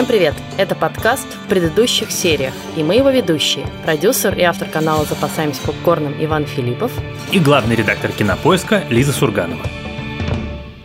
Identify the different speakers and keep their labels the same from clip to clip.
Speaker 1: Всем привет! Это подкаст в предыдущих сериях, и мы его ведущие, продюсер и автор канала «Запасаемся попкорном» Иван Филиппов
Speaker 2: и главный редактор кинопоиска Лиза Сурганова.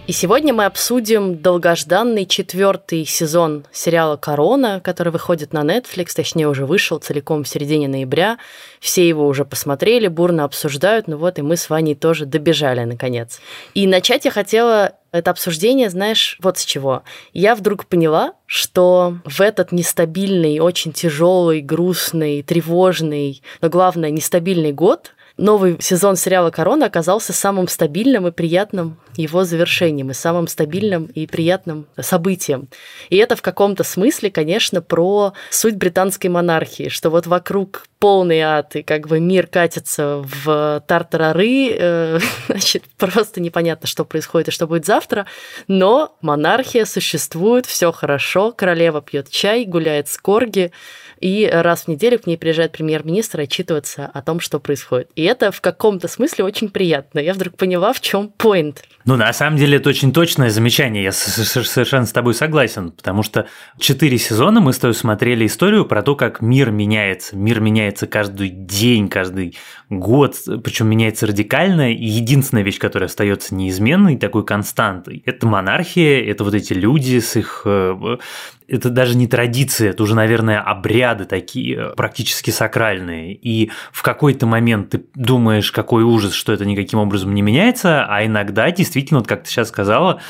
Speaker 1: И сегодня мы обсудим долгожданный четвертый сезон сериала «Корона», который выходит на Netflix, точнее уже вышел целиком в середине ноября. Все его уже посмотрели, бурно обсуждают, ну вот и мы с Ваней тоже добежали наконец. И начать я хотела это обсуждение, знаешь, вот с чего. Я вдруг поняла, что в этот нестабильный, очень тяжелый, грустный, тревожный, но главное, нестабильный год новый сезон сериала «Корона» оказался самым стабильным и приятным его завершением, и самым стабильным и приятным событием. И это в каком-то смысле, конечно, про суть британской монархии, что вот вокруг полный ад, и как бы мир катится в тартарары, э, значит, просто непонятно, что происходит и что будет завтра, но монархия существует, все хорошо, королева пьет чай, гуляет с корги, и раз в неделю к ней приезжает премьер-министр отчитываться о том, что происходит. И это в каком-то смысле очень приятно. Я вдруг поняла, в чем point.
Speaker 2: Ну, на самом деле, это очень точное замечание, я совершенно с тобой согласен, потому что четыре сезона мы с тобой смотрели историю про то, как мир меняется. Мир меняется каждый день, каждый год, причем меняется радикально, и единственная вещь, которая остается неизменной, такой константой, это монархия, это вот эти люди с их э, это даже не традиция, это уже, наверное, обряды такие, э, практически сакральные. И в какой-то момент ты думаешь, какой ужас, что это никаким образом не меняется, а иногда действительно, вот как ты сейчас сказала,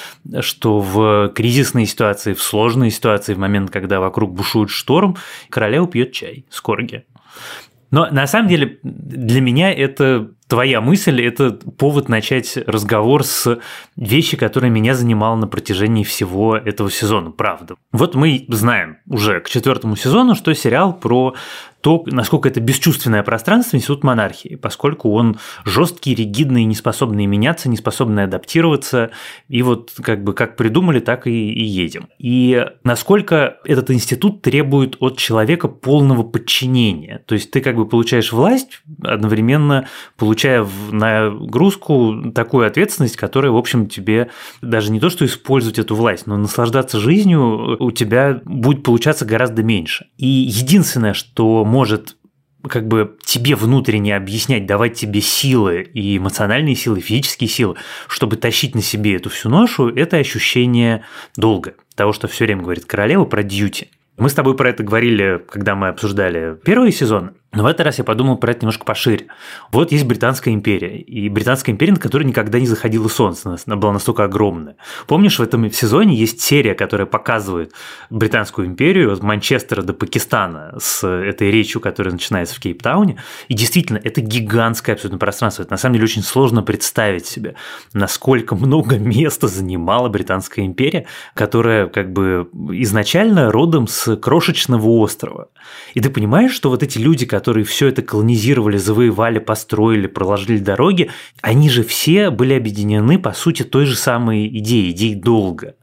Speaker 2: что в кризисной ситуации, в сложной ситуации, в момент, когда вокруг бушует шторм, королева пьет чай с корги. Но на самом деле для меня это твоя мысль – это повод начать разговор с вещи, которая меня занимала на протяжении всего этого сезона, правда. Вот мы знаем уже к четвертому сезону, что сериал про то, насколько это бесчувственное пространство несут монархии, поскольку он жесткий, ригидный, не способный меняться, не способный адаптироваться, и вот как бы как придумали, так и, и едем. И насколько этот институт требует от человека полного подчинения, то есть ты как бы получаешь власть, одновременно получая в нагрузку такую ответственность, которая, в общем, тебе даже не то, что использовать эту власть, но наслаждаться жизнью у тебя будет получаться гораздо меньше. И единственное, что может как бы тебе внутренне объяснять, давать тебе силы и эмоциональные силы, и физические силы, чтобы тащить на себе эту всю ношу, это ощущение долга. Того, что все время говорит королева про дьюти. Мы с тобой про это говорили, когда мы обсуждали первый сезон, но в этот раз я подумал про это немножко пошире. Вот есть Британская империя, и Британская империя, на которой никогда не заходило солнце, она была настолько огромная. Помнишь, в этом сезоне есть серия, которая показывает Британскую империю от Манчестера до Пакистана с этой речью, которая начинается в Кейптауне, и действительно, это гигантское абсолютно пространство. Это на самом деле очень сложно представить себе, насколько много места занимала Британская империя, которая как бы изначально родом с крошечного острова. И ты понимаешь, что вот эти люди, которые которые все это колонизировали, завоевали, построили, проложили дороги, они же все были объединены, по сути, той же самой идеей, идеей долга.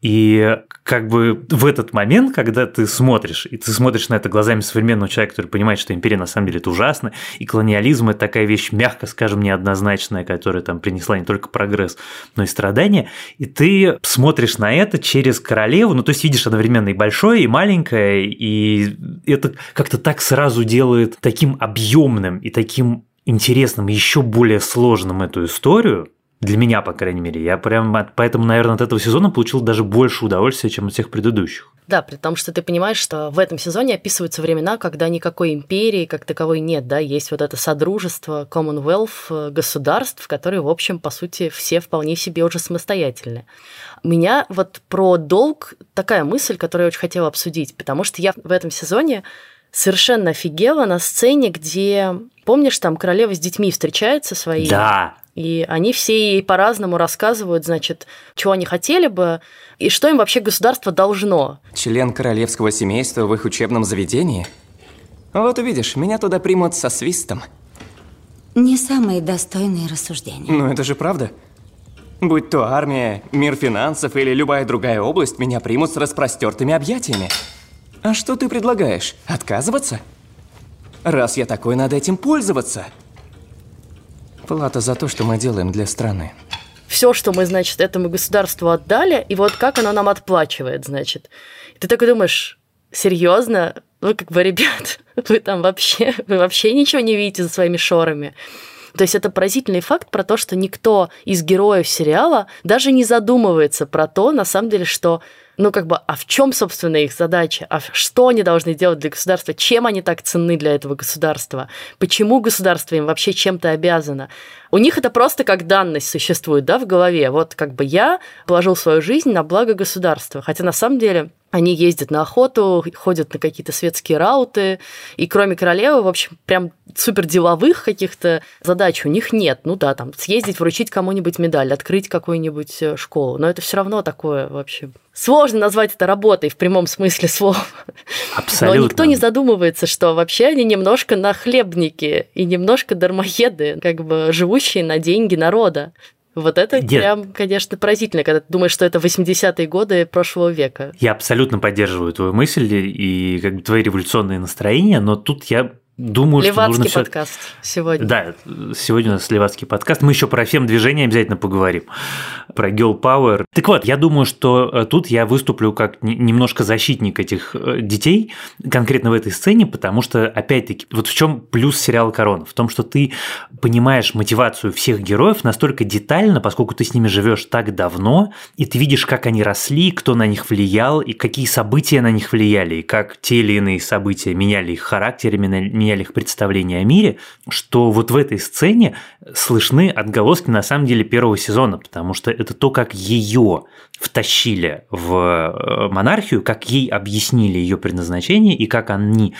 Speaker 2: И как бы в этот момент, когда ты смотришь, и ты смотришь на это глазами современного человека, который понимает, что империя на самом деле это ужасно, и колониализм – это такая вещь, мягко скажем, неоднозначная, которая там принесла не только прогресс, но и страдания, и ты смотришь на это через королеву, ну то есть видишь одновременно и большое, и маленькое, и это как-то так сразу делает таким объемным и таким интересным, еще более сложным эту историю, для меня, по крайней мере. Я прям поэтому, наверное, от этого сезона получил даже больше удовольствия, чем от всех предыдущих.
Speaker 1: Да, при том, что ты понимаешь, что в этом сезоне описываются времена, когда никакой империи как таковой нет, да, есть вот это содружество Commonwealth э, государств, которые, в общем, по сути, все вполне себе уже самостоятельны. У меня вот про долг такая мысль, которую я очень хотела обсудить, потому что я в этом сезоне совершенно офигела на сцене, где, помнишь, там королева с детьми встречается свои.
Speaker 2: Да,
Speaker 1: и они все ей по-разному рассказывают, значит, чего они хотели бы и что им вообще государство должно.
Speaker 3: Член королевского семейства в их учебном заведении? Вот увидишь, меня туда примут со свистом.
Speaker 4: Не самые достойные рассуждения.
Speaker 3: Ну это же правда. Будь то армия, мир финансов или любая другая область, меня примут с распростертыми объятиями. А что ты предлагаешь? Отказываться? Раз я такой, надо этим пользоваться. Плата за то, что мы делаем для страны.
Speaker 1: все, что мы, значит, этому государству отдали, и вот как оно нам отплачивает, значит. Ты такой думаешь, серьезно? Вы как бы, ребят, вы там вообще, вы вообще ничего не видите за своими шорами. То есть это поразительный факт про то, что никто из героев сериала даже не задумывается про то, на самом деле, что ну, как бы, а в чем, собственно, их задача? А что они должны делать для государства? Чем они так ценны для этого государства? Почему государство им вообще чем-то обязано? У них это просто как данность существует, да, в голове. Вот как бы я положил свою жизнь на благо государства. Хотя на самом деле они ездят на охоту, ходят на какие-то светские рауты, и кроме королевы, в общем, прям супер деловых каких-то задач у них нет. Ну да, там съездить, вручить кому-нибудь медаль, открыть какую-нибудь э, школу. Но это все равно такое вообще Сложно назвать это работой в прямом смысле слова.
Speaker 2: Абсолютно.
Speaker 1: Но никто не задумывается, что вообще они немножко нахлебники и немножко дармоеды, как бы живущие на деньги народа. Вот это Нет. прям, конечно, поразительно, когда ты думаешь, что это 80-е годы прошлого века.
Speaker 2: Я абсолютно поддерживаю твою мысль и как бы твои революционные настроения, но тут я Думаю,
Speaker 1: Левацкий
Speaker 2: что нужно
Speaker 1: подкаст сегодня.
Speaker 2: Да, сегодня у нас Левацкий подкаст. Мы еще про фем-движение обязательно поговорим, про girl power. Так вот, я думаю, что э, тут я выступлю как немножко защитник этих э, детей, конкретно в этой сцене, потому что, опять-таки, вот в чем плюс сериала «Корона»? В том, что ты понимаешь мотивацию всех героев настолько детально, поскольку ты с ними живешь так давно, и ты видишь, как они росли, кто на них влиял, и какие события на них влияли, и как те или иные события меняли их характер, меняли меняли их представление о мире, что вот в этой сцене слышны отголоски на самом деле первого сезона, потому что это то, как ее втащили в э, монархию, как ей объяснили ее предназначение и как они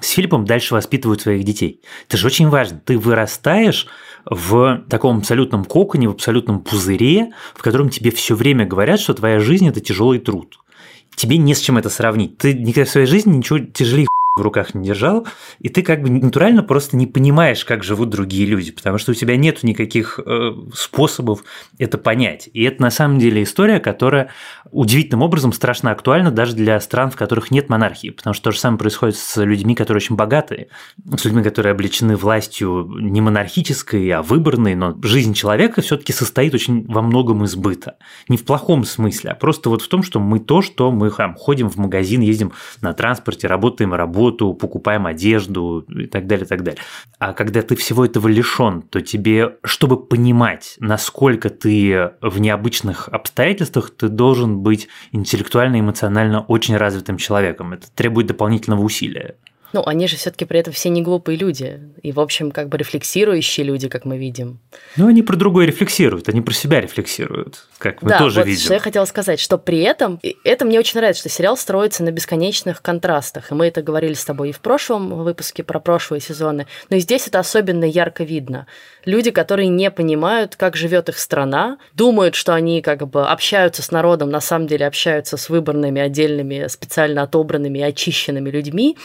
Speaker 2: с Филиппом дальше воспитывают своих детей. Это же очень важно. Ты вырастаешь в таком абсолютном коконе, в абсолютном пузыре, в котором тебе все время говорят, что твоя жизнь – это тяжелый труд. Тебе не с чем это сравнить. Ты никогда в своей жизни ничего тяжелее в руках не держал, и ты как бы натурально просто не понимаешь, как живут другие люди, потому что у тебя нет никаких э, способов это понять. И это на самом деле история, которая удивительным образом страшно актуальна даже для стран, в которых нет монархии, потому что то же самое происходит с людьми, которые очень богатые, с людьми, которые облечены властью не монархической, а выборной, но жизнь человека все-таки состоит очень во многом из быта. Не в плохом смысле, а просто вот в том, что мы то, что мы ходим в магазин, ездим на транспорте, работаем и работаем, работу, покупаем одежду и так далее, и так далее. А когда ты всего этого лишен, то тебе, чтобы понимать, насколько ты в необычных обстоятельствах, ты должен быть интеллектуально эмоционально очень развитым человеком. Это требует дополнительного усилия.
Speaker 1: Ну, они же все-таки при этом все не глупые люди. И, в общем, как бы рефлексирующие люди, как мы видим.
Speaker 2: Ну, они про другое рефлексируют, они про себя рефлексируют, как мы
Speaker 1: да,
Speaker 2: тоже
Speaker 1: вот
Speaker 2: видим.
Speaker 1: Что я хотела сказать, что при этом, это мне очень нравится, что сериал строится на бесконечных контрастах. И мы это говорили с тобой и в прошлом выпуске про прошлые сезоны. Но и здесь это особенно ярко видно. Люди, которые не понимают, как живет их страна, думают, что они как бы общаются с народом, на самом деле общаются с выборными, отдельными, специально отобранными и очищенными людьми,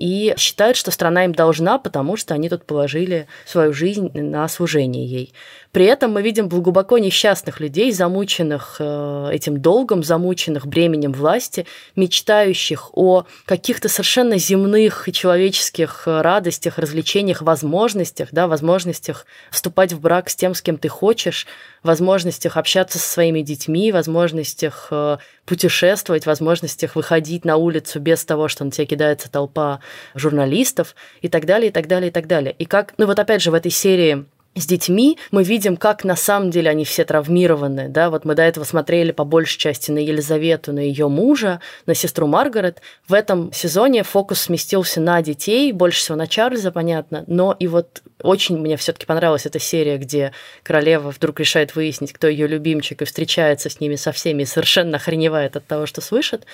Speaker 1: и считают, что страна им должна, потому что они тут положили свою жизнь на служение ей. При этом мы видим глубоко несчастных людей, замученных э, этим долгом, замученных бременем власти, мечтающих о каких-то совершенно земных и человеческих э, радостях, развлечениях, возможностях, да, возможностях вступать в брак с тем, с кем ты хочешь, возможностях общаться со своими детьми, возможностях э, путешествовать, возможностях выходить на улицу без того, что на тебя кидается толпа журналистов и так далее, и так далее, и так далее. И как, ну вот опять же в этой серии с детьми мы видим, как на самом деле они все травмированы. Да? Вот мы до этого смотрели по большей части на Елизавету, на ее мужа, на сестру Маргарет. В этом сезоне фокус сместился на детей, больше всего на Чарльза, понятно. Но и вот очень мне все-таки понравилась эта серия, где королева вдруг решает выяснить, кто ее любимчик, и встречается с ними со всеми, и совершенно охреневает от того, что слышит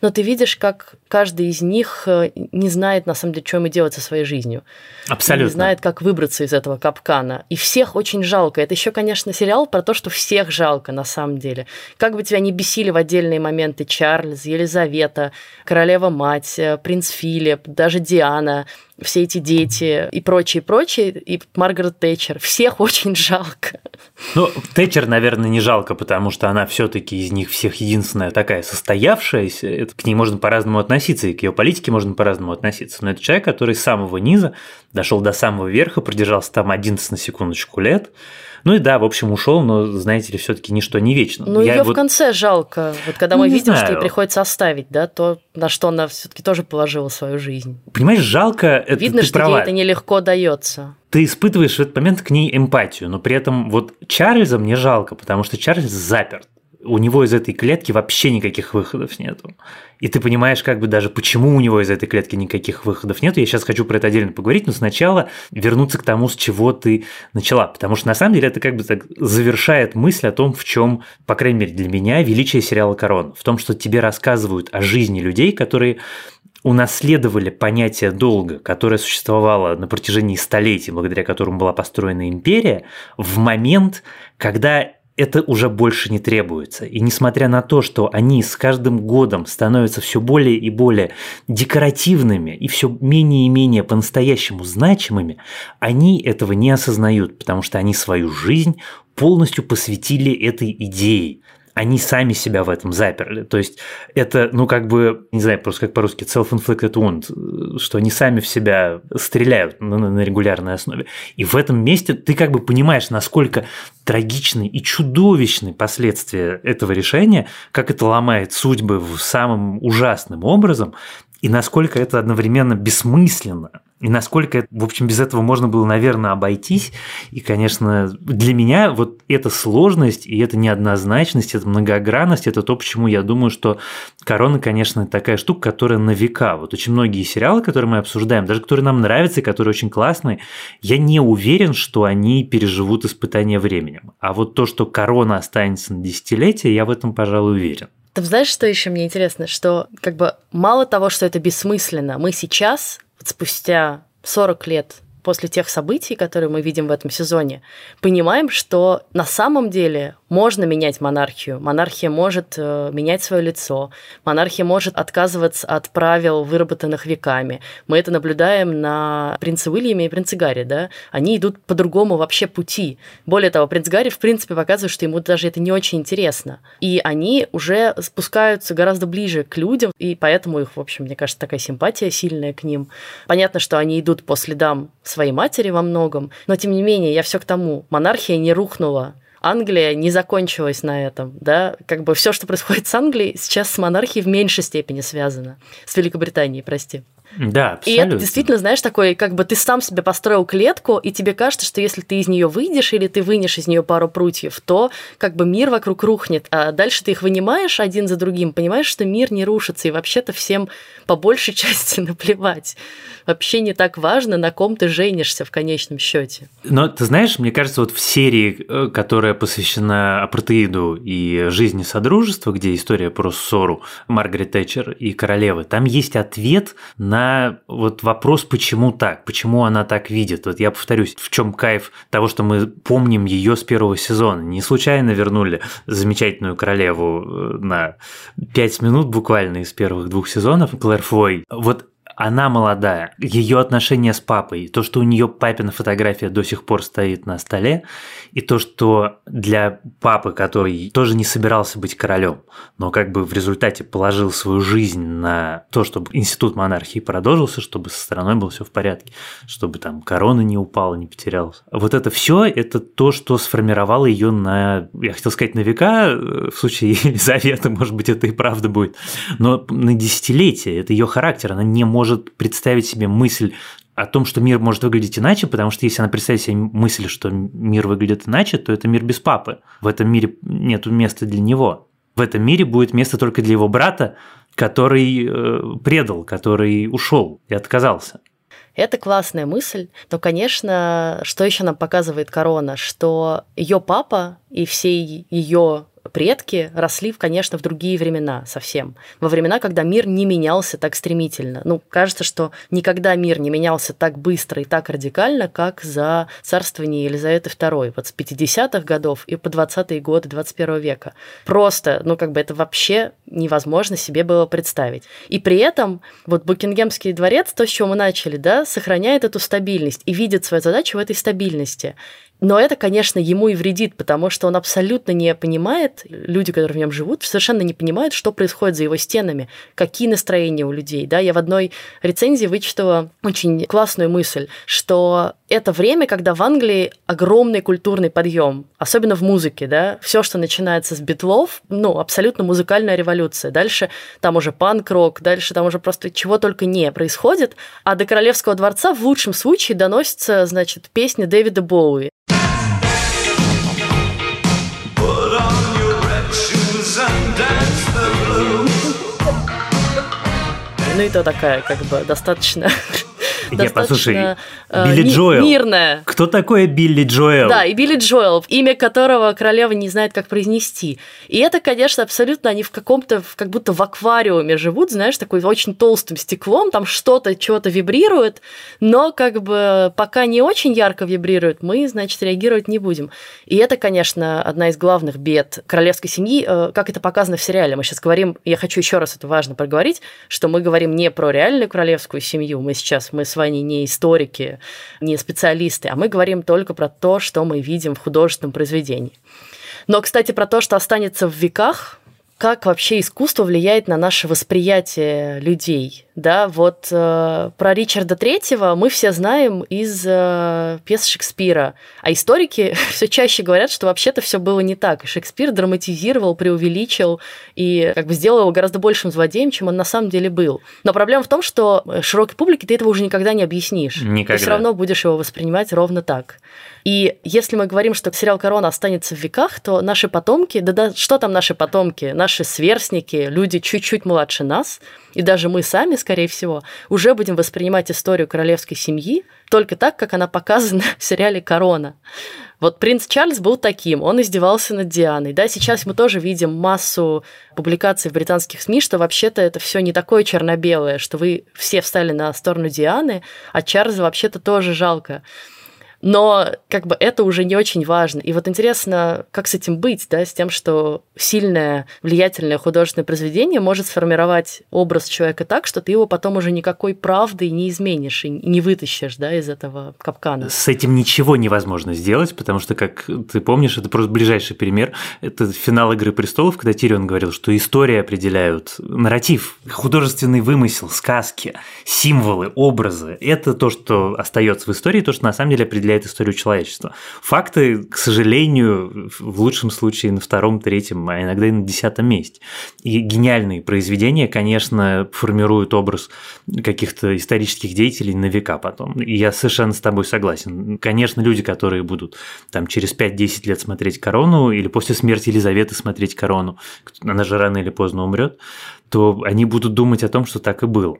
Speaker 1: но ты видишь, как каждый из них э, не знает, на самом деле, что ему делать со своей жизнью.
Speaker 2: Абсолютно.
Speaker 1: Не знает, как выбраться из этого капкана. И всех очень жалко. Это еще, конечно, сериал про то, что всех жалко на самом деле. Как бы тебя не бесили в отдельные моменты Чарльз, Елизавета, королева-мать, э, принц Филипп, даже Диана – все эти дети и прочее, прочее, и Маргарет Тэтчер. Всех очень жалко.
Speaker 2: Ну, Тэтчер, наверное, не жалко, потому что она все таки из них всех единственная такая состоявшаяся. Это, к ней можно по-разному относиться, и к ее политике можно по-разному относиться. Но это человек, который с самого низа дошел до самого верха, продержался там 11 на секундочку лет, Ну и да, в общем, ушел, но, знаете ли, все-таки ничто не вечно.
Speaker 1: Ну, ее вот... в конце жалко. Вот когда
Speaker 2: Ну,
Speaker 1: мы видим,
Speaker 2: знаю.
Speaker 1: что ей приходится оставить, да, то на что она все-таки тоже положила свою жизнь.
Speaker 2: Понимаешь, жалко, это
Speaker 1: Видно,
Speaker 2: ты
Speaker 1: что
Speaker 2: права.
Speaker 1: ей это нелегко дается.
Speaker 2: Ты испытываешь в этот момент к ней эмпатию, но при этом вот Чарльза мне жалко, потому что Чарльз заперт. У него из этой клетки вообще никаких выходов нету. И ты понимаешь, как бы даже почему у него из этой клетки никаких выходов нету. Я сейчас хочу про это отдельно поговорить, но сначала вернуться к тому, с чего ты начала. Потому что на самом деле это как бы так завершает мысль о том, в чем, по крайней мере, для меня величие сериала Корона. В том, что тебе рассказывают о жизни людей, которые унаследовали понятие долга, которое существовало на протяжении столетий, благодаря которому была построена империя, в момент, когда это уже больше не требуется. И несмотря на то, что они с каждым годом становятся все более и более декоративными и все менее и менее по-настоящему значимыми, они этого не осознают, потому что они свою жизнь полностью посвятили этой идее они сами себя в этом заперли. То есть это, ну, как бы, не знаю, просто как по-русски, self-inflicted wound, что они сами в себя стреляют на, на регулярной основе. И в этом месте ты как бы понимаешь, насколько трагичны и чудовищны последствия этого решения, как это ломает судьбы в самым ужасным образом, и насколько это одновременно бессмысленно, и насколько, в общем, без этого можно было, наверное, обойтись. И, конечно, для меня вот эта сложность и эта неоднозначность, эта многогранность – это то, почему я думаю, что «Корона», конечно, такая штука, которая на века. Вот очень многие сериалы, которые мы обсуждаем, даже которые нам нравятся и которые очень классные, я не уверен, что они переживут испытания временем. А вот то, что «Корона» останется на десятилетие, я в этом, пожалуй, уверен.
Speaker 1: Ты знаешь, что еще мне интересно? Что как бы мало того, что это бессмысленно, мы сейчас, вот спустя 40 лет после тех событий, которые мы видим в этом сезоне, понимаем, что на самом деле можно менять монархию. Монархия может э, менять свое лицо. Монархия может отказываться от правил, выработанных веками. Мы это наблюдаем на принце Уильяме и принце Гарри, да? Они идут по другому вообще пути. Более того, принц Гарри, в принципе, показывает, что ему даже это не очень интересно. И они уже спускаются гораздо ближе к людям, и поэтому их, в общем, мне кажется, такая симпатия сильная к ним. Понятно, что они идут по следам своей матери во многом, но тем не менее, я все к тому. Монархия не рухнула. Англия не закончилась на этом, да, как бы все, что происходит с Англией, сейчас с монархией в меньшей степени связано, с Великобританией, прости.
Speaker 2: Да,
Speaker 1: И
Speaker 2: абсолютно.
Speaker 1: это действительно, знаешь, такой, как бы ты сам себе построил клетку, и тебе кажется, что если ты из нее выйдешь или ты вынешь из нее пару прутьев, то как бы мир вокруг рухнет. А дальше ты их вынимаешь один за другим, понимаешь, что мир не рушится, и вообще-то всем по большей части наплевать. Вообще не так важно, на ком ты женишься в конечном счете.
Speaker 2: Но ты знаешь, мне кажется, вот в серии, э, которая посвящена апартеиду и жизни Содружества, где история про ссору Маргарет Тэтчер и королевы, там есть ответ на вот вопрос, почему так, почему она так видит. Вот я повторюсь, в чем кайф того, что мы помним ее с первого сезона. Не случайно вернули замечательную королеву э, на пять минут буквально из первых двух сезонов, Клэр Фой. Вот она молодая, ее отношения с папой, то, что у нее папина фотография до сих пор стоит на столе, и то, что для папы, который тоже не собирался быть королем, но как бы в результате положил свою жизнь на то, чтобы институт монархии продолжился, чтобы со страной было все в порядке, чтобы там корона не упала, не потерялась. Вот это все, это то, что сформировало ее на, я хотел сказать, на века, в случае Елизаветы, может быть, это и правда будет, но на десятилетия, это ее характер, она не может представить себе мысль о том, что мир может выглядеть иначе, потому что если она представит себе мысль, что мир выглядит иначе, то это мир без папы. В этом мире нет места для него. В этом мире будет место только для его брата, который э, предал, который ушел и отказался.
Speaker 1: Это классная мысль, но, конечно, что еще нам показывает корона, что ее папа и все ее предки росли, конечно, в другие времена совсем. Во времена, когда мир не менялся так стремительно. Ну, кажется, что никогда мир не менялся так быстро и так радикально, как за царствование Елизаветы II, вот с 50-х годов и по 20-е годы 21 века. Просто, ну, как бы это вообще невозможно себе было представить. И при этом вот Букингемский дворец, то, с чего мы начали, да, сохраняет эту стабильность и видит свою задачу в этой стабильности. Но это, конечно, ему и вредит, потому что он абсолютно не понимает, люди, которые в нем живут, совершенно не понимают, что происходит за его стенами, какие настроения у людей. Да? Я в одной рецензии вычитала очень классную мысль, что это время, когда в Англии огромный культурный подъем, особенно в музыке, да, все, что начинается с битлов, ну, абсолютно музыкальная революция. Дальше там уже панк-рок, дальше там уже просто чего только не происходит, а до Королевского дворца в лучшем случае доносится, значит, песня Дэвида Боуи. Ну и то такая, как бы, достаточно
Speaker 2: не, послушай, э, Билли ми- Джоэл.
Speaker 1: Мирная.
Speaker 2: Кто такое Билли Джоэл?
Speaker 1: Да, и Билли Джоэл, имя которого королева не знает, как произнести. И это, конечно, абсолютно они в каком-то, как будто в аквариуме живут, знаешь, такой очень толстым стеклом, там что-то, чего-то вибрирует, но как бы пока не очень ярко вибрирует, мы, значит, реагировать не будем. И это, конечно, одна из главных бед королевской семьи, э, как это показано в сериале. Мы сейчас говорим, я хочу еще раз это важно проговорить, что мы говорим не про реальную королевскую семью, мы сейчас, мы с вами не историки, не специалисты, а мы говорим только про то, что мы видим в художественном произведении. Но, кстати, про то, что останется в веках, как вообще искусство влияет на наше восприятие людей. Да, вот э, про Ричарда Третьего мы все знаем из э, пьес Шекспира, а историки все чаще говорят, что вообще-то все было не так. Шекспир драматизировал, преувеличил и как бы сделал его гораздо большим злодеем, чем он на самом деле был. Но проблема в том, что широкой публике ты этого уже никогда не объяснишь.
Speaker 2: Никогда.
Speaker 1: Ты все равно будешь его воспринимать ровно так. И если мы говорим, что сериал «Корона» останется в веках, то наши потомки, да, да что там наши потомки, наши сверстники, люди чуть-чуть младше нас, и даже мы сами, скорее всего, уже будем воспринимать историю королевской семьи только так, как она показана в сериале «Корона». Вот принц Чарльз был таким, он издевался над Дианой. Да, сейчас мы тоже видим массу публикаций в британских СМИ, что вообще-то это все не такое черно-белое, что вы все встали на сторону Дианы, а Чарльза вообще-то тоже жалко но как бы это уже не очень важно. И вот интересно, как с этим быть, да, с тем, что сильное, влиятельное художественное произведение может сформировать образ человека так, что ты его потом уже никакой правдой не изменишь и не вытащишь, да, из этого капкана.
Speaker 2: С этим ничего невозможно сделать, потому что, как ты помнишь, это просто ближайший пример. Это финал «Игры престолов», когда Тирион говорил, что истории определяют нарратив, художественный вымысел, сказки, символы, образы. Это то, что остается в истории, то, что на самом деле определяет определяет историю человечества. Факты, к сожалению, в лучшем случае на втором, третьем, а иногда и на десятом месте. И гениальные произведения, конечно, формируют образ каких-то исторических деятелей на века потом. И я совершенно с тобой согласен. Конечно, люди, которые будут там через 5-10 лет смотреть «Корону» или после смерти Елизаветы смотреть «Корону», она же рано или поздно умрет, то они будут думать о том, что так и было.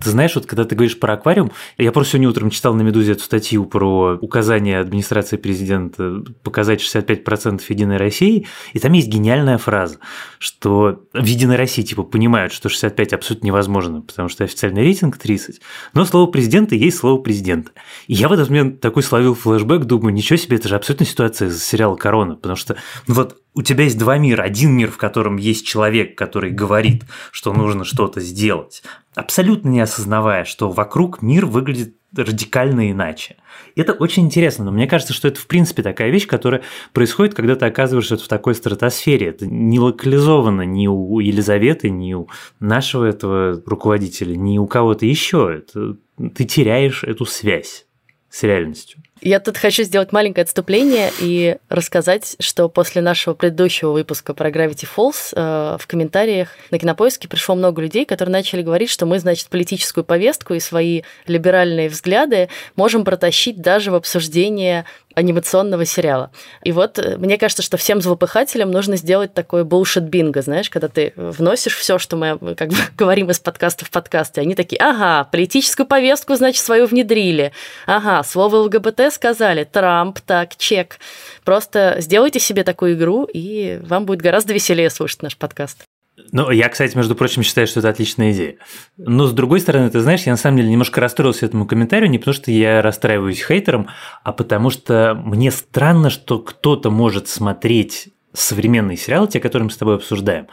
Speaker 2: Ты знаешь, вот когда ты говоришь про аквариум, я просто сегодня утром читал на «Медузе» эту статью про указание администрации президента показать 65% Единой России, и там есть гениальная фраза, что в Единой России типа понимают, что 65 абсолютно невозможно, потому что официальный рейтинг 30, но слово президента есть слово президента. И я в этот момент такой словил флешбэк, думаю, ничего себе, это же абсолютно ситуация из сериала «Корона», потому что ну вот у тебя есть два мира. Один мир, в котором есть человек, который говорит, что нужно что-то сделать, абсолютно не осознавая, что вокруг мир выглядит радикально иначе. Это очень интересно, но мне кажется, что это в принципе такая вещь, которая происходит, когда ты оказываешься в такой стратосфере. Это не локализовано ни у Елизаветы, ни у нашего этого руководителя, ни у кого-то еще. Это, ты теряешь эту связь с реальностью.
Speaker 1: Я тут хочу сделать маленькое отступление и рассказать, что после нашего предыдущего выпуска про Gravity Falls э, в комментариях на Кинопоиске пришло много людей, которые начали говорить, что мы, значит, политическую повестку и свои либеральные взгляды можем протащить даже в обсуждение анимационного сериала. И вот э, мне кажется, что всем злопыхателям нужно сделать такое bullshit бинго, знаешь, когда ты вносишь все, что мы как бы говорим из подкаста в подкасты, они такие, ага, политическую повестку, значит, свою внедрили, ага, слово ЛГБТ сказали, Трамп, так, чек. Просто сделайте себе такую игру, и вам будет гораздо веселее слушать наш подкаст.
Speaker 2: Ну, я, кстати, между прочим, считаю, что это отличная идея. Но, с другой стороны, ты знаешь, я на самом деле немножко расстроился этому комментарию, не потому что я расстраиваюсь хейтером, а потому что мне странно, что кто-то может смотреть современные сериалы, те, которые мы с тобой обсуждаем,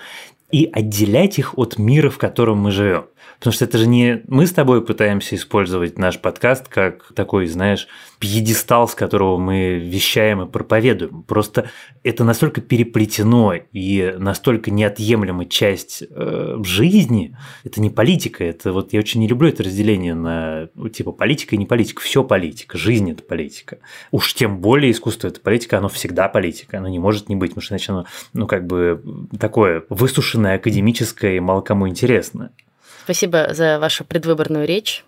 Speaker 2: и отделять их от мира, в котором мы живем. Потому что это же не мы с тобой пытаемся использовать наш подкаст как такой, знаешь, пьедестал, с которого мы вещаем и проповедуем. Просто это настолько переплетено и настолько неотъемлемая часть э, жизни. Это не политика, это вот я очень не люблю это разделение на типа политика и не политика. Все политика, жизнь это политика. Уж тем более искусство это политика, оно всегда политика, оно не может не быть, потому что иначе оно, ну как бы такое высушенное, академическое и мало кому интересно.
Speaker 1: Спасибо за вашу предвыборную речь.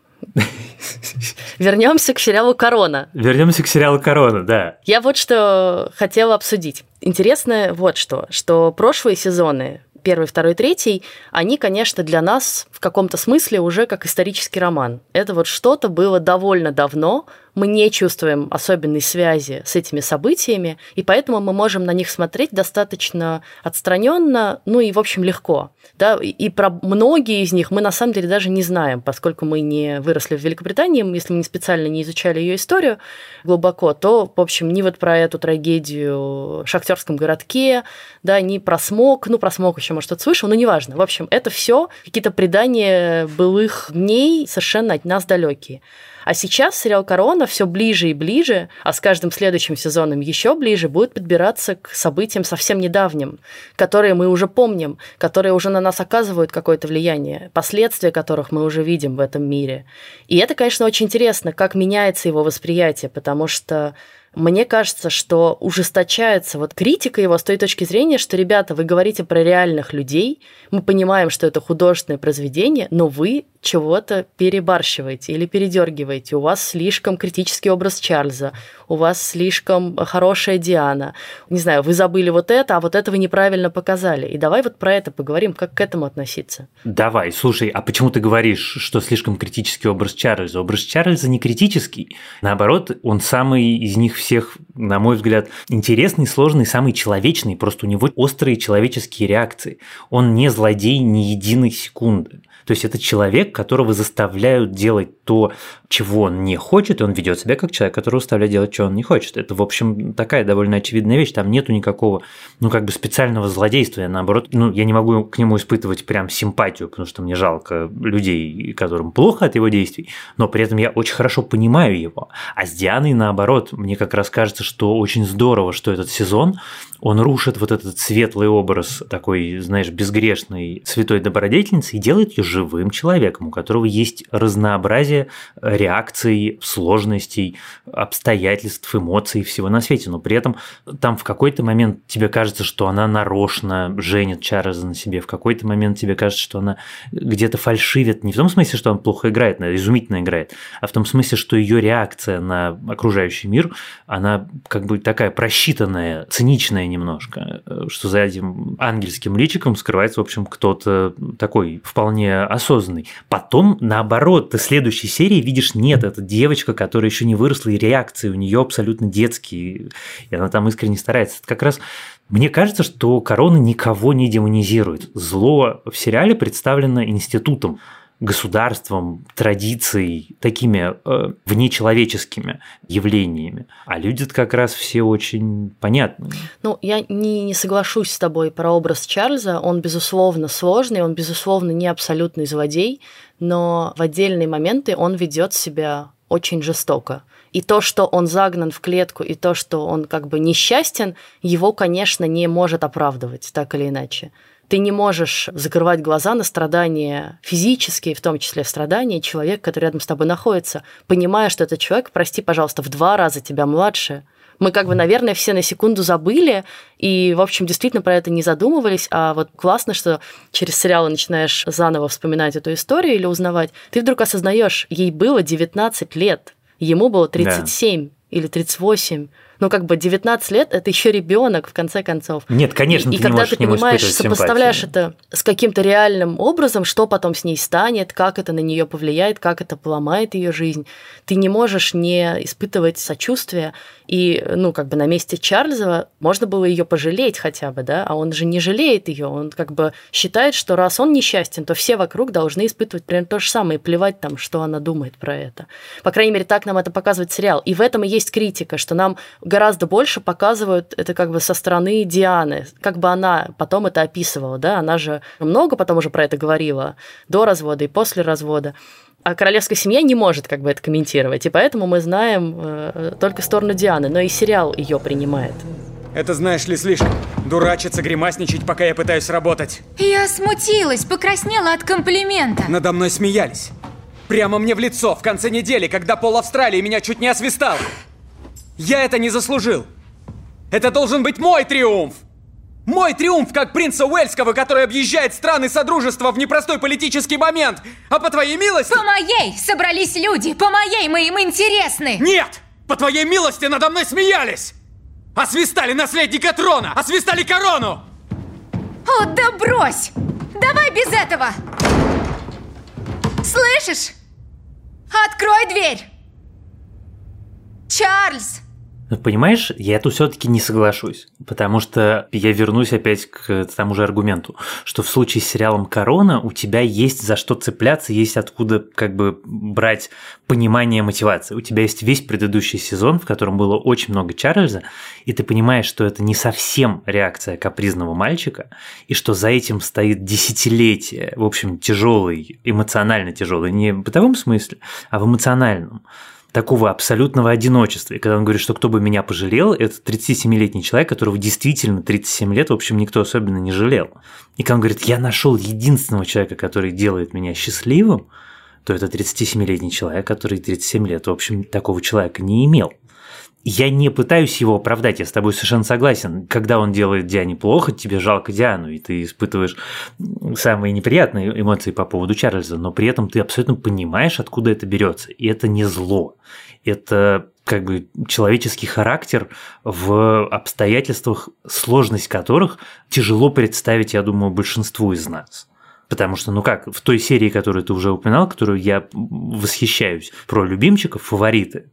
Speaker 1: Вернемся к сериалу Корона.
Speaker 2: Вернемся к сериалу Корона, да.
Speaker 1: Я вот что хотела обсудить. Интересно вот что, что прошлые сезоны первый, второй, третий, они, конечно, для нас в каком-то смысле уже как исторический роман. Это вот что-то было довольно давно, мы не чувствуем особенной связи с этими событиями, и поэтому мы можем на них смотреть достаточно отстраненно, ну и, в общем, легко. Да? И про многие из них мы на самом деле даже не знаем, поскольку мы не выросли в Великобритании, если мы не специально не изучали ее историю глубоко, то, в общем, ни вот про эту трагедию в шахтерском городке, да, ни про смог, ну, про смог еще, может, что-то слышал, но неважно. В общем, это все какие-то предания былых дней, совершенно от нас далекие. А сейчас сериал «Корона» все ближе и ближе, а с каждым следующим сезоном еще ближе будет подбираться к событиям совсем недавним, которые мы уже помним, которые уже на нас оказывают какое-то влияние, последствия которых мы уже видим в этом мире. И это, конечно, очень интересно, как меняется его восприятие, потому что мне кажется, что ужесточается вот критика его с той точки зрения, что, ребята, вы говорите про реальных людей, мы понимаем, что это художественное произведение, но вы чего-то перебарщиваете или передергиваете. У вас слишком критический образ Чарльза, у вас слишком хорошая Диана. Не знаю, вы забыли вот это, а вот это вы неправильно показали. И давай вот про это поговорим, как к этому относиться.
Speaker 2: Давай, слушай, а почему ты говоришь, что слишком критический образ Чарльза? Образ Чарльза не критический. Наоборот, он самый из них всех, на мой взгляд, интересный, сложный, самый человечный. Просто у него острые человеческие реакции. Он не злодей ни единой секунды. То есть это человек, которого заставляют делать то, чего он не хочет, и он ведет себя как человек, который заставляет делать, что он не хочет. Это, в общем, такая довольно очевидная вещь. Там нету никакого, ну, как бы специального злодейства. Я, наоборот, ну, я не могу к нему испытывать прям симпатию, потому что мне жалко людей, которым плохо от его действий, но при этом я очень хорошо понимаю его. А с Дианой, наоборот, мне как раз кажется, что очень здорово, что этот сезон, он рушит вот этот светлый образ такой, знаешь, безгрешной святой добродетельницы и делает ее живым человеком, у которого есть разнообразие реакций, сложностей, обстоятельств, эмоций, всего на свете. Но при этом там в какой-то момент тебе кажется, что она нарочно женит Чарльза на себе, в какой-то момент тебе кажется, что она где-то фальшивит. Не в том смысле, что он плохо играет, она изумительно играет, а в том смысле, что ее реакция на окружающий мир, она как бы такая просчитанная, циничная немножко, что за этим ангельским личиком скрывается, в общем, кто-то такой вполне осознанный. Потом, наоборот, ты в следующей серии видишь, нет, это девочка, которая еще не выросла, и реакции у нее абсолютно детские, и она там искренне старается. Это как раз мне кажется, что корона никого не демонизирует. Зло в сериале представлено институтом государством, традицией, такими э, внечеловеческими явлениями. А люди как раз все очень понятны.
Speaker 1: Ну, я не, не соглашусь с тобой про образ Чарльза. Он, безусловно, сложный, он, безусловно, не абсолютный злодей, но в отдельные моменты он ведет себя очень жестоко. И то, что он загнан в клетку, и то, что он как бы несчастен, его, конечно, не может оправдывать так или иначе. Ты не можешь закрывать глаза на страдания физические, в том числе страдания человека, который рядом с тобой находится, понимая, что этот человек, прости, пожалуйста, в два раза тебя младше. Мы как бы, наверное, все на секунду забыли и, в общем, действительно про это не задумывались. А вот классно, что через сериалы начинаешь заново вспоминать эту историю или узнавать. Ты вдруг осознаешь, ей было 19 лет, ему было 37 да. или 38 ну, как бы 19 лет это еще ребенок, в конце концов.
Speaker 2: Нет, конечно,
Speaker 1: и, ты и когда ты понимаешь, сопоставляешь это с каким-то реальным образом, что потом с ней станет, как это на нее повлияет, как это поломает ее жизнь, ты не можешь не испытывать сочувствия. И, ну, как бы на месте Чарльза можно было ее пожалеть хотя бы, да, а он же не жалеет ее, он как бы считает, что раз он несчастен, то все вокруг должны испытывать примерно то же самое, и плевать там, что она думает про это. По крайней мере, так нам это показывает сериал. И в этом и есть критика, что нам гораздо больше показывают это как бы со стороны Дианы, как бы она потом это описывала, да, она же много потом уже про это говорила, до развода и после развода. А королевская семья не может как бы это комментировать, и поэтому мы знаем э, только сторону Дианы, но и сериал ее принимает.
Speaker 5: Это знаешь ли слишком. Дурачиться, гримасничать, пока я пытаюсь работать.
Speaker 6: Я смутилась, покраснела от комплимента.
Speaker 5: Надо мной смеялись. Прямо мне в лицо в конце недели, когда пол Австралии меня чуть не освистал. Я это не заслужил. Это должен быть мой триумф. Мой триумф, как принца Уэльского, который объезжает страны Содружества в непростой политический момент. А по твоей милости...
Speaker 6: По моей собрались люди, по моей мы им интересны.
Speaker 5: Нет! По твоей милости надо мной смеялись! Освистали наследника трона! Освистали корону!
Speaker 6: О, да брось! Давай без этого! Слышишь? Открой дверь! Чарльз!
Speaker 2: Понимаешь, я тут все-таки не соглашусь, потому что я вернусь опять к тому же аргументу, что в случае с сериалом Корона у тебя есть за что цепляться, есть откуда как бы брать понимание мотивации. У тебя есть весь предыдущий сезон, в котором было очень много Чарльза, и ты понимаешь, что это не совсем реакция капризного мальчика, и что за этим стоит десятилетие, в общем, тяжелый, эмоционально тяжелый, не в бытовом смысле, а в эмоциональном такого абсолютного одиночества. И когда он говорит, что кто бы меня пожалел, это 37-летний человек, которого действительно 37 лет, в общем, никто особенно не жалел. И когда он говорит, я нашел единственного человека, который делает меня счастливым, то это 37-летний человек, который 37 лет, в общем, такого человека не имел. Я не пытаюсь его оправдать, я с тобой совершенно согласен. Когда он делает Диане плохо, тебе жалко Диану, и ты испытываешь самые неприятные эмоции по поводу Чарльза, но при этом ты абсолютно понимаешь, откуда это берется. И это не зло. Это как бы человеческий характер в обстоятельствах, сложность которых тяжело представить, я думаю, большинству из нас. Потому что, ну как, в той серии, которую ты уже упоминал, которую я восхищаюсь, про любимчиков, фавориты,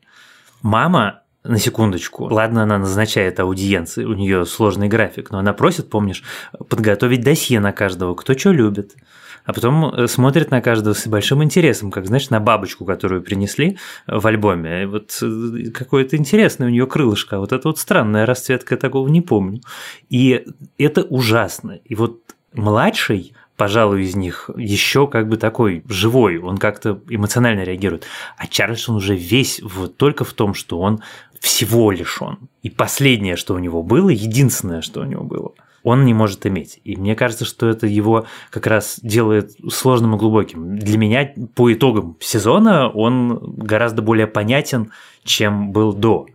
Speaker 2: мама на секундочку. Ладно, она назначает аудиенции, у нее сложный график, но она просит, помнишь, подготовить досье на каждого, кто что любит. А потом э, смотрит на каждого с большим интересом, как, знаешь, на бабочку, которую принесли в альбоме. Вот э, какое-то интересное у нее крылышко. Вот это вот странная расцветка, я такого не помню. И это ужасно. И вот младший пожалуй, из них еще как бы такой живой, он как-то эмоционально реагирует. А Чарльз, он уже весь вот только в том, что он всего лишен. И последнее, что у него было, единственное, что у него было, он не может иметь. И мне кажется, что это его как раз делает сложным и глубоким. Для меня по итогам сезона он гораздо более понятен, чем был до.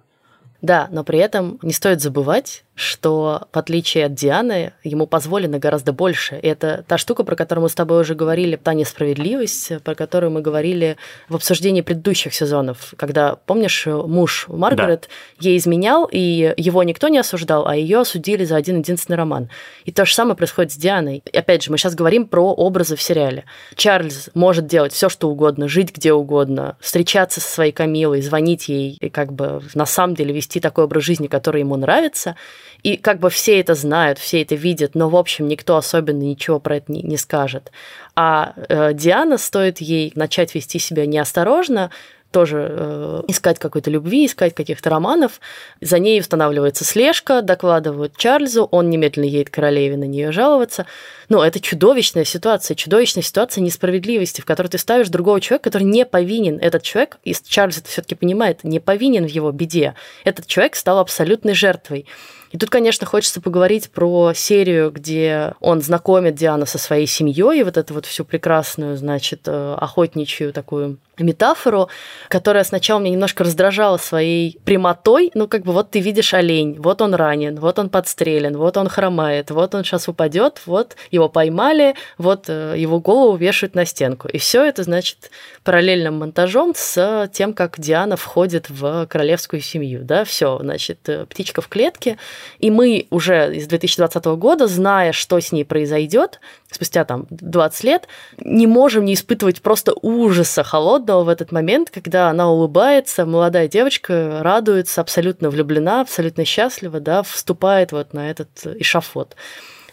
Speaker 1: Да, но при этом не стоит забывать, что, в отличие от Дианы, ему позволено гораздо больше. И это та штука, про которую мы с тобой уже говорили, та несправедливость, про которую мы говорили в обсуждении предыдущих сезонов, когда, помнишь, муж Маргарет да. ей изменял, и его никто не осуждал, а ее осудили за один единственный роман. И то же самое происходит с Дианой. И опять же, мы сейчас говорим про образы в сериале. Чарльз может делать все, что угодно, жить где угодно, встречаться со своей Камилой, звонить ей и как бы на самом деле вести такой образ жизни, который ему нравится – и как бы все это знают, все это видят, но, в общем, никто особенно ничего про это не, не скажет. А э, Диана, стоит ей начать вести себя неосторожно, тоже э, искать какой-то любви, искать каких-то романов. За ней устанавливается слежка, докладывают Чарльзу, он немедленно едет к королеве на нее жаловаться. Но это чудовищная ситуация, чудовищная ситуация несправедливости, в которой ты ставишь другого человека, который не повинен. Этот человек, и Чарльз это все-таки понимает, не повинен в его беде. Этот человек стал абсолютной жертвой. И тут, конечно, хочется поговорить про серию, где он знакомит Диану со своей семьей, и вот эту вот всю прекрасную, значит, э, охотничью такую метафору, которая сначала меня немножко раздражала своей прямотой. Ну, как бы вот ты видишь олень, вот он ранен, вот он подстрелен, вот он хромает, вот он сейчас упадет, вот его поймали, вот э, его голову вешают на стенку. И все это, значит, параллельным монтажом с тем, как Диана входит в королевскую семью. Да, все, значит, э, птичка в клетке. И мы уже из 2020 года, зная, что с ней произойдет, спустя там 20 лет, не можем не испытывать просто ужаса холодного в этот момент, когда она улыбается, молодая девочка радуется, абсолютно влюблена, абсолютно счастлива, да, вступает вот на этот эшафот.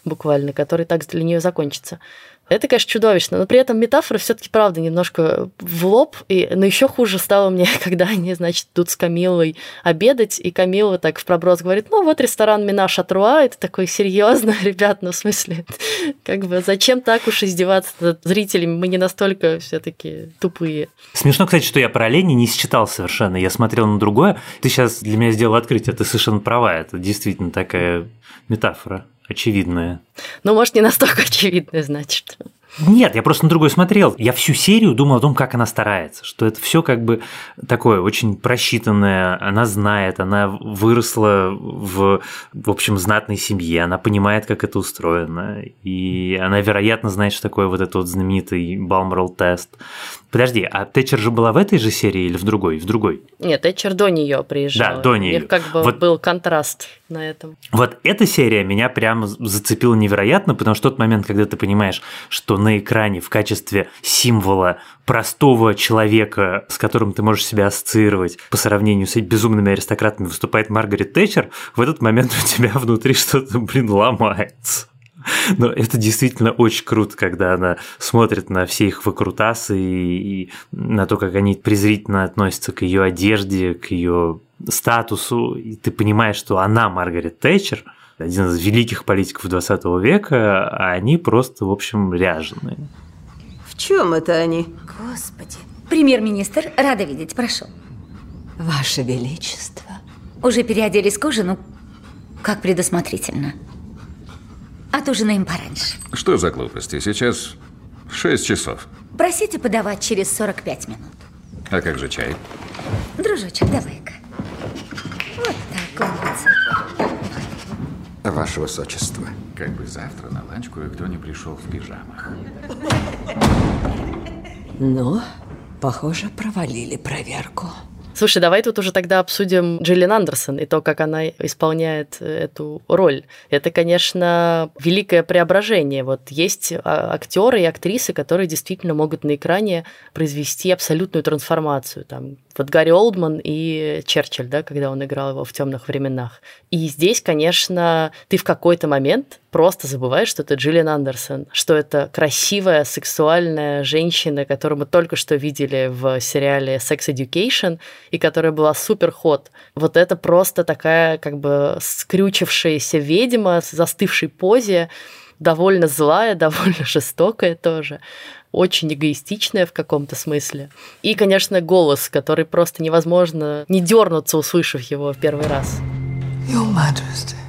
Speaker 1: буквально, который так для нее закончится. Это, конечно, чудовищно, но при этом метафора все-таки, правда, немножко в лоб. И, но еще хуже стало мне, когда они, значит, идут с Камилой обедать, и Камила так в проброс говорит, ну вот ресторан Минаш Атруа, это такой серьезно, ребят, ну в смысле, как бы зачем так уж издеваться над зрителями, мы не настолько все-таки тупые.
Speaker 2: Смешно, кстати, что я про оленей не считал совершенно, я смотрел на другое. Ты сейчас для меня сделал открытие, ты совершенно права, это действительно такая метафора очевидная.
Speaker 1: Ну, может, не настолько очевидная, значит.
Speaker 2: Нет, я просто на другой смотрел. Я всю серию думал о том, как она старается, что это все как бы такое очень просчитанное, она знает, она выросла в, в общем, знатной семье, она понимает, как это устроено, и она, вероятно, знает, что такое вот этот вот знаменитый Балморал тест. Подожди, а Тэтчер же была в этой же серии или в другой? В другой?
Speaker 1: Нет, Тэтчер до нее приезжала.
Speaker 2: Да, до нее.
Speaker 1: И как бы вот, был контраст на этом.
Speaker 2: Вот эта серия меня прям зацепила невероятно, потому что тот момент, когда ты понимаешь, что на экране в качестве символа простого человека, с которым ты можешь себя ассоциировать по сравнению с безумными аристократами, выступает Маргарет Тэтчер, в этот момент у тебя внутри что-то, блин, ломается. Но это действительно очень круто, когда она смотрит на все их выкрутасы и, и на то, как они презрительно относятся к ее одежде, к ее статусу, и ты понимаешь, что она Маргарет Тэтчер, один из великих политиков 20 века, а они просто, в общем, ряженые.
Speaker 7: В чем это они?
Speaker 6: Господи. Премьер-министр, рада видеть, прошу.
Speaker 7: Ваше Величество.
Speaker 6: Уже переоделись к ужину? Как предусмотрительно. Отужинаем пораньше.
Speaker 8: Что за глупости? Сейчас 6 часов.
Speaker 6: Просите подавать через 45 минут.
Speaker 8: А как же чай?
Speaker 6: Дружочек, давай-ка. Вот так, умница.
Speaker 9: Ваше Высочество.
Speaker 8: Как бы завтра на ланч кое-кто не пришел в пижамах.
Speaker 7: Ну, похоже, провалили проверку.
Speaker 1: Слушай, давай тут уже тогда обсудим Джиллин Андерсон и то, как она исполняет э, эту роль. Это, конечно, великое преображение. Вот есть а, актеры и актрисы, которые действительно могут на экране произвести абсолютную трансформацию. Там вот Гарри Олдман и Черчилль, да, когда он играл его в темных временах. И здесь, конечно, ты в какой-то момент просто забываешь, что это Джиллиан Андерсон, что это красивая, сексуальная женщина, которую мы только что видели в сериале Sex Education, и которая была супер ход. Вот это просто такая как бы скрючившаяся ведьма с застывшей позе, довольно злая, довольно жестокая тоже очень эгоистичная в каком-то смысле. И, конечно, голос, который просто невозможно не дернуться, услышав его в первый раз.
Speaker 2: Your Majesty.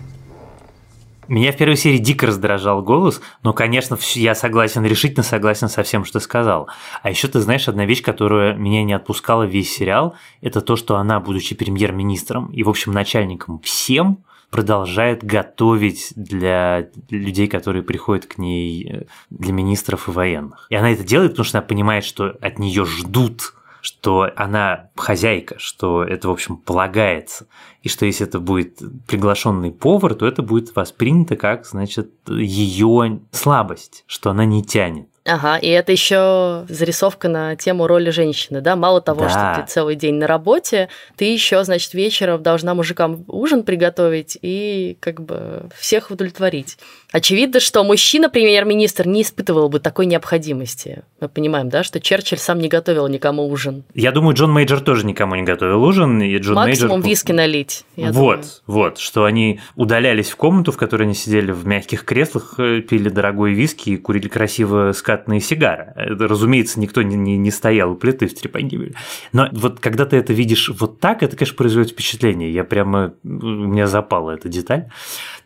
Speaker 2: Меня в первой серии дико раздражал голос, но, конечно, я согласен, решительно согласен со всем, что ты сказал. А еще ты знаешь, одна вещь, которая меня не отпускала весь сериал, это то, что она, будучи премьер-министром и, в общем, начальником всем, продолжает готовить для людей, которые приходят к ней, э, для министров и военных. И она это делает, потому что она понимает, что от нее ждут что она хозяйка, что это, в общем, полагается, и что если это будет приглашенный повар, то это будет воспринято как, значит, ее слабость, что она не тянет.
Speaker 1: Ага, и это еще зарисовка на тему роли женщины, да? Мало того, да. что ты целый день на работе, ты еще, значит, вечером должна мужикам ужин приготовить и как бы всех удовлетворить. Очевидно, что мужчина, премьер-министр, не испытывал бы такой необходимости. Мы понимаем, да, что Черчилль сам не готовил никому ужин.
Speaker 2: Я думаю, Джон Мейджор тоже никому не готовил ужин, и Джон
Speaker 1: Максимум
Speaker 2: Мейджор...
Speaker 1: виски налить.
Speaker 2: Вот, думаю. вот, что они удалялись в комнату, в которой они сидели в мягких креслах, э, пили дорогой виски и курили красиво скатные сигары. Это, разумеется, никто не, не, не стоял у плиты в трепании. Но вот когда ты это видишь вот так, это, конечно, производит впечатление. Я прямо... У меня запала эта деталь.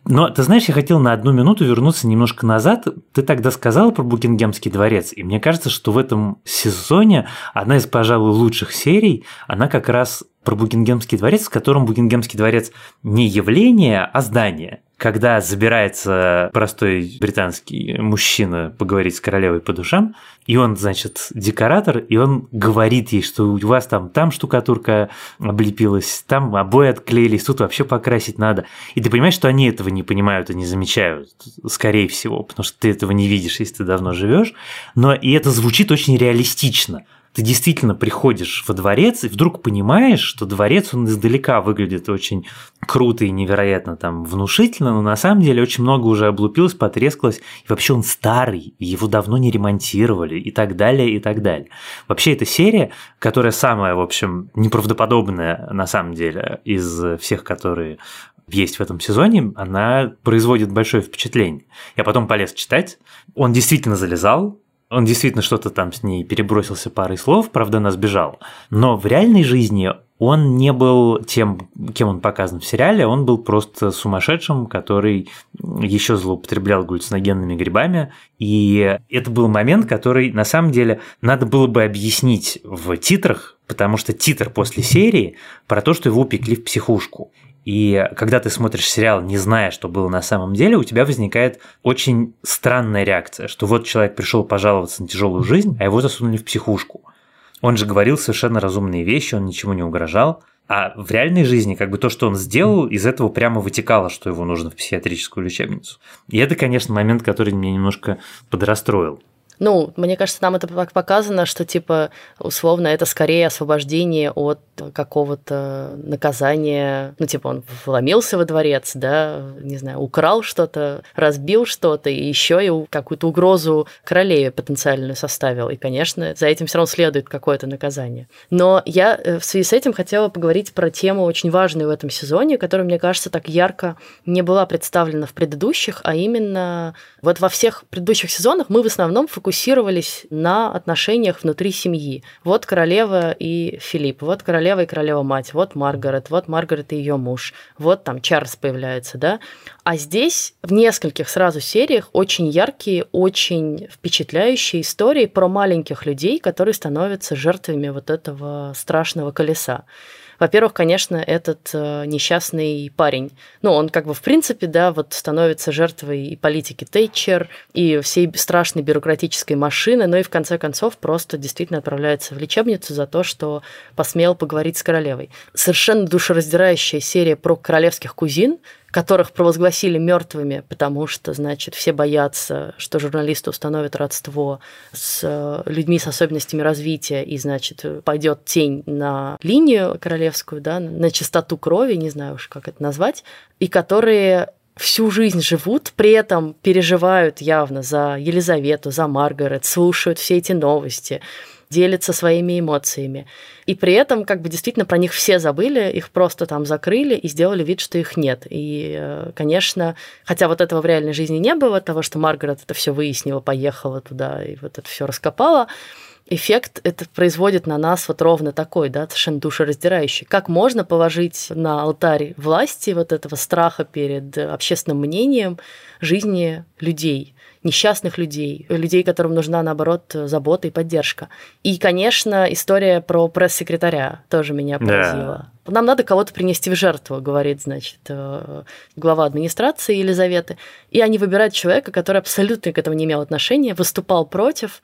Speaker 2: Но, ты знаешь, я хотел на одну минуту вернуться немножко назад. Ты тогда сказала про Букингемский дворец, и мне кажется, что в этом сезоне одна из, пожалуй, лучших серий, она как раз про Букингемский дворец, в котором Букингемский дворец не явление, а здание когда забирается простой британский мужчина поговорить с королевой по душам, и он, значит, декоратор, и он говорит ей, что у вас там, там штукатурка облепилась, там обои отклеились, тут вообще покрасить надо. И ты понимаешь, что они этого не понимают и не замечают, скорее всего, потому что ты этого не видишь, если ты давно живешь. Но и это звучит очень реалистично ты действительно приходишь во дворец и вдруг понимаешь, что дворец, он издалека выглядит очень круто и невероятно там внушительно, но на самом деле очень много уже облупилось, потрескалось, и вообще он старый, его давно не ремонтировали и так далее, и так далее. Вообще эта серия, которая самая, в общем, неправдоподобная на самом деле из всех, которые есть в этом сезоне, она производит большое впечатление. Я потом полез читать, он действительно залезал, он действительно что-то там с ней перебросился парой слов, правда, она сбежала. Но в реальной жизни он не был тем, кем он показан в сериале, он был просто сумасшедшим, который еще злоупотреблял галлюциногенными грибами. И это был момент, который на самом деле надо было бы объяснить в титрах, потому что титр после серии про то, что его упекли в психушку. И когда ты смотришь сериал, не зная, что было на самом деле, у тебя возникает очень странная реакция, что вот человек пришел пожаловаться на тяжелую жизнь, а его засунули в психушку. Он же говорил совершенно разумные вещи, он ничего не угрожал. А в реальной жизни как бы то, что он сделал, из этого прямо вытекало, что его нужно в психиатрическую лечебницу. И это, конечно, момент, который меня немножко подрастроил.
Speaker 1: Ну, мне кажется, нам это показано, что, типа, условно, это скорее освобождение от какого-то наказания. Ну, типа, он вломился во дворец, да, не знаю, украл что-то, разбил что-то, и еще и какую-то угрозу королеве потенциальную составил. И, конечно, за этим все равно следует какое-то наказание. Но я э, в связи с этим хотела поговорить про тему очень важную в этом сезоне, которая, мне кажется, так ярко не была представлена в предыдущих, а именно вот во всех предыдущих сезонах мы в основном фокусировались на отношениях внутри семьи. Вот королева и Филипп, вот королева и королева мать, вот Маргарет, вот Маргарет и ее муж, вот там Чарльз появляется, да. А здесь в нескольких сразу сериях очень яркие, очень впечатляющие истории про маленьких людей, которые становятся жертвами вот этого страшного колеса. Во-первых, конечно, этот э, несчастный парень, ну, он как бы в принципе, да, вот становится жертвой и политики Тейчер, и всей страшной бюрократической машины, но и в конце концов просто действительно отправляется в лечебницу за то, что посмел поговорить с королевой. Совершенно душераздирающая серия про королевских кузин, которых провозгласили мертвыми, потому что, значит, все боятся, что журналисты установят родство с э, людьми с особенностями развития, и, значит, пойдет тень на линию королевскую, да, на чистоту крови, не знаю уж, как это назвать, и которые всю жизнь живут, при этом переживают явно за Елизавету, за Маргарет, слушают все эти новости, делятся своими эмоциями. И при этом как бы действительно про них все забыли, их просто там закрыли и сделали вид, что их нет. И, э, конечно, хотя вот этого в реальной жизни не было, того, что Маргарет это все выяснила, поехала туда и вот это все раскопала, эффект это производит на нас вот ровно такой, да, совершенно душераздирающий. Как можно положить на алтарь власти вот этого страха перед общественным мнением жизни людей? Несчастных людей, людей, которым нужна, наоборот, забота и поддержка. И, конечно, история про пресс-секретаря тоже меня поразила. Да. Нам надо кого-то принести в жертву, говорит, значит, э, глава администрации Елизаветы. И они выбирают человека, который абсолютно к этому не имел отношения, выступал против,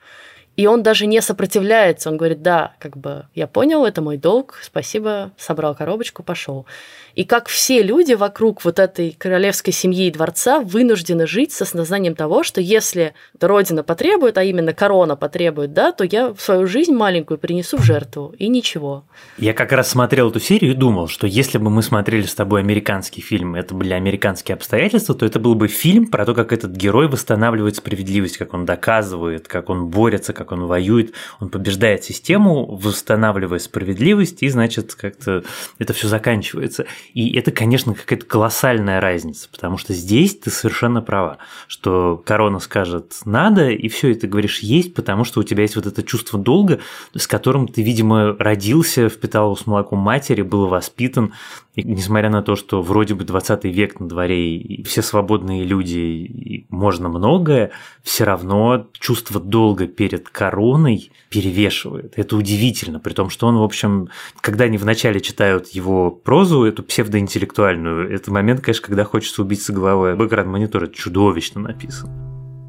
Speaker 1: и он даже не сопротивляется, он говорит, да, как бы я понял, это мой долг, спасибо, собрал коробочку, пошел. И как все люди вокруг вот этой королевской семьи и дворца вынуждены жить со осознанием того, что если родина потребует, а именно корона потребует, да, то я свою жизнь маленькую принесу в жертву, и ничего.
Speaker 2: Я как раз смотрел эту серию и думал, что если бы мы смотрели с тобой американский фильм, это были американские обстоятельства, то это был бы фильм про то, как этот герой восстанавливает справедливость, как он доказывает, как он борется, как он воюет, он побеждает систему, восстанавливая справедливость, и, значит, как-то это все заканчивается. И это, конечно, какая-то колоссальная разница, потому что здесь ты совершенно права, что корона скажет «надо», и все это говоришь «есть», потому что у тебя есть вот это чувство долга, с которым ты, видимо, родился, впитал его с молоком матери, был воспитан, и несмотря на то, что вроде бы 20 век на дворе, и все свободные люди, и можно многое, все равно чувство долга перед короной перевешивает. Это удивительно, при том, что он, в общем, когда они вначале читают его прозу, эту псевдоинтеллектуальную, это момент, конечно, когда хочется убиться головой об экран монитора, это чудовищно написано.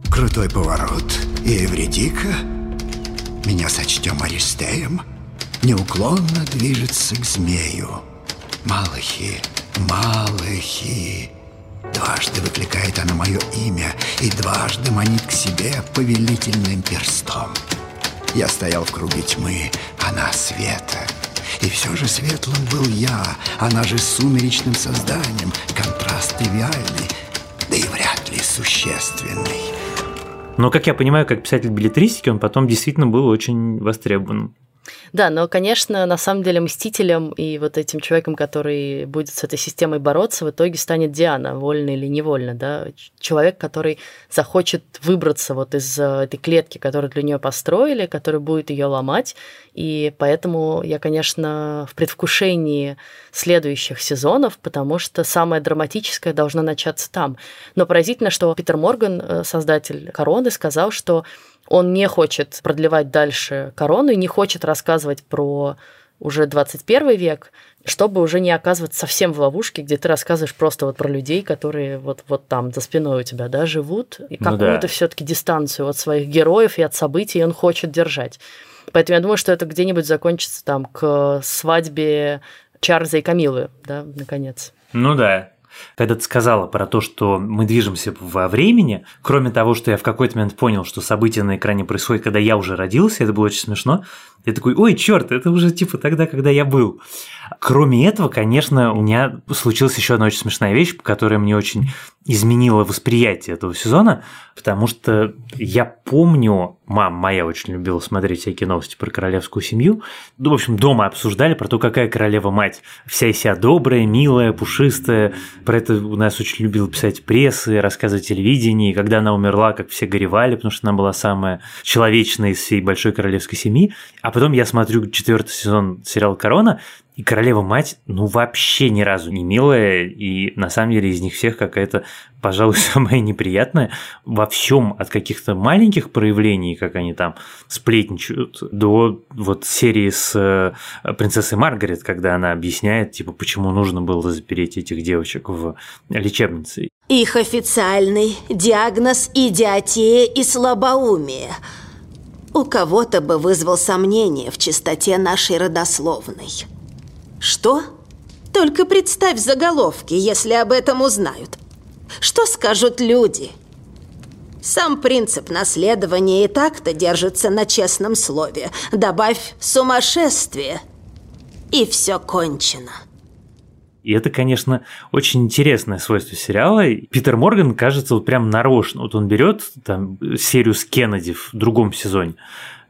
Speaker 9: Крутой поворот. И Эвредика, меня сочтем Аристеем, неуклонно движется к змею. Малахи, Малахи. Дважды выкликает она мое имя и дважды манит к себе повелительным перстом. Я стоял в круге тьмы, она света. И все же светлым был я, она же сумеречным созданием, контраст тривиальный, да и вряд ли существенный.
Speaker 2: Но, как я понимаю, как писатель билетристики, он потом действительно был очень востребован.
Speaker 1: Да, но, конечно, на самом деле мстителем и вот этим человеком, который будет с этой системой бороться, в итоге станет Диана, вольно или невольно, да, человек, который захочет выбраться вот из э, этой клетки, которую для нее построили, который будет ее ломать, и поэтому я, конечно, в предвкушении следующих сезонов, потому что самое драматическое должно начаться там. Но поразительно, что Питер Морган, э, создатель «Короны», сказал, что он не хочет продлевать дальше корону и не хочет рассказывать про уже 21 век, чтобы уже не оказываться совсем в ловушке, где ты рассказываешь просто вот про людей, которые вот, вот там за спиной у тебя да, живут, и ну какую-то да. все-таки дистанцию от своих героев и от событий он хочет держать. Поэтому я думаю, что это где-нибудь закончится там к свадьбе Чарльза и Камилы, да, наконец.
Speaker 2: Ну да, когда ты сказала про то, что мы движемся во времени, кроме того, что я в какой-то момент понял, что события на экране происходят, когда я уже родился, это было очень смешно, я такой, ой, черт, это уже типа тогда, когда я был. Кроме этого, конечно, у меня случилась еще одна очень смешная вещь, которая мне очень изменила восприятие этого сезона, потому что я помню, мама моя очень любила смотреть всякие новости про королевскую семью. Ну, в общем, дома обсуждали про то, какая королева мать. Вся из себя добрая, милая, пушистая. Про это у нас очень любила писать прессы, рассказывать телевидение. И когда она умерла, как все горевали, потому что она была самая человечная из всей большой королевской семьи. А потом я смотрю четвертый сезон сериала «Корона», и королева-мать, ну, вообще ни разу не милая, и на самом деле из них всех какая-то, пожалуй, самая неприятная. Во всем от каких-то маленьких проявлений, как они там сплетничают, до вот серии с э, принцессой Маргарет, когда она объясняет, типа, почему нужно было запереть этих девочек в лечебнице.
Speaker 10: Их официальный диагноз – идиотия и слабоумие. У кого-то бы вызвал сомнение в чистоте нашей родословной. Что? Только представь заголовки, если об этом узнают. Что скажут люди? Сам принцип наследования и так-то держится на честном слове. Добавь сумасшествие, и все кончено.
Speaker 2: И это, конечно, очень интересное свойство сериала. Питер Морган, кажется, вот прям нарочно. Вот он берет там серию с Кеннеди в другом сезоне,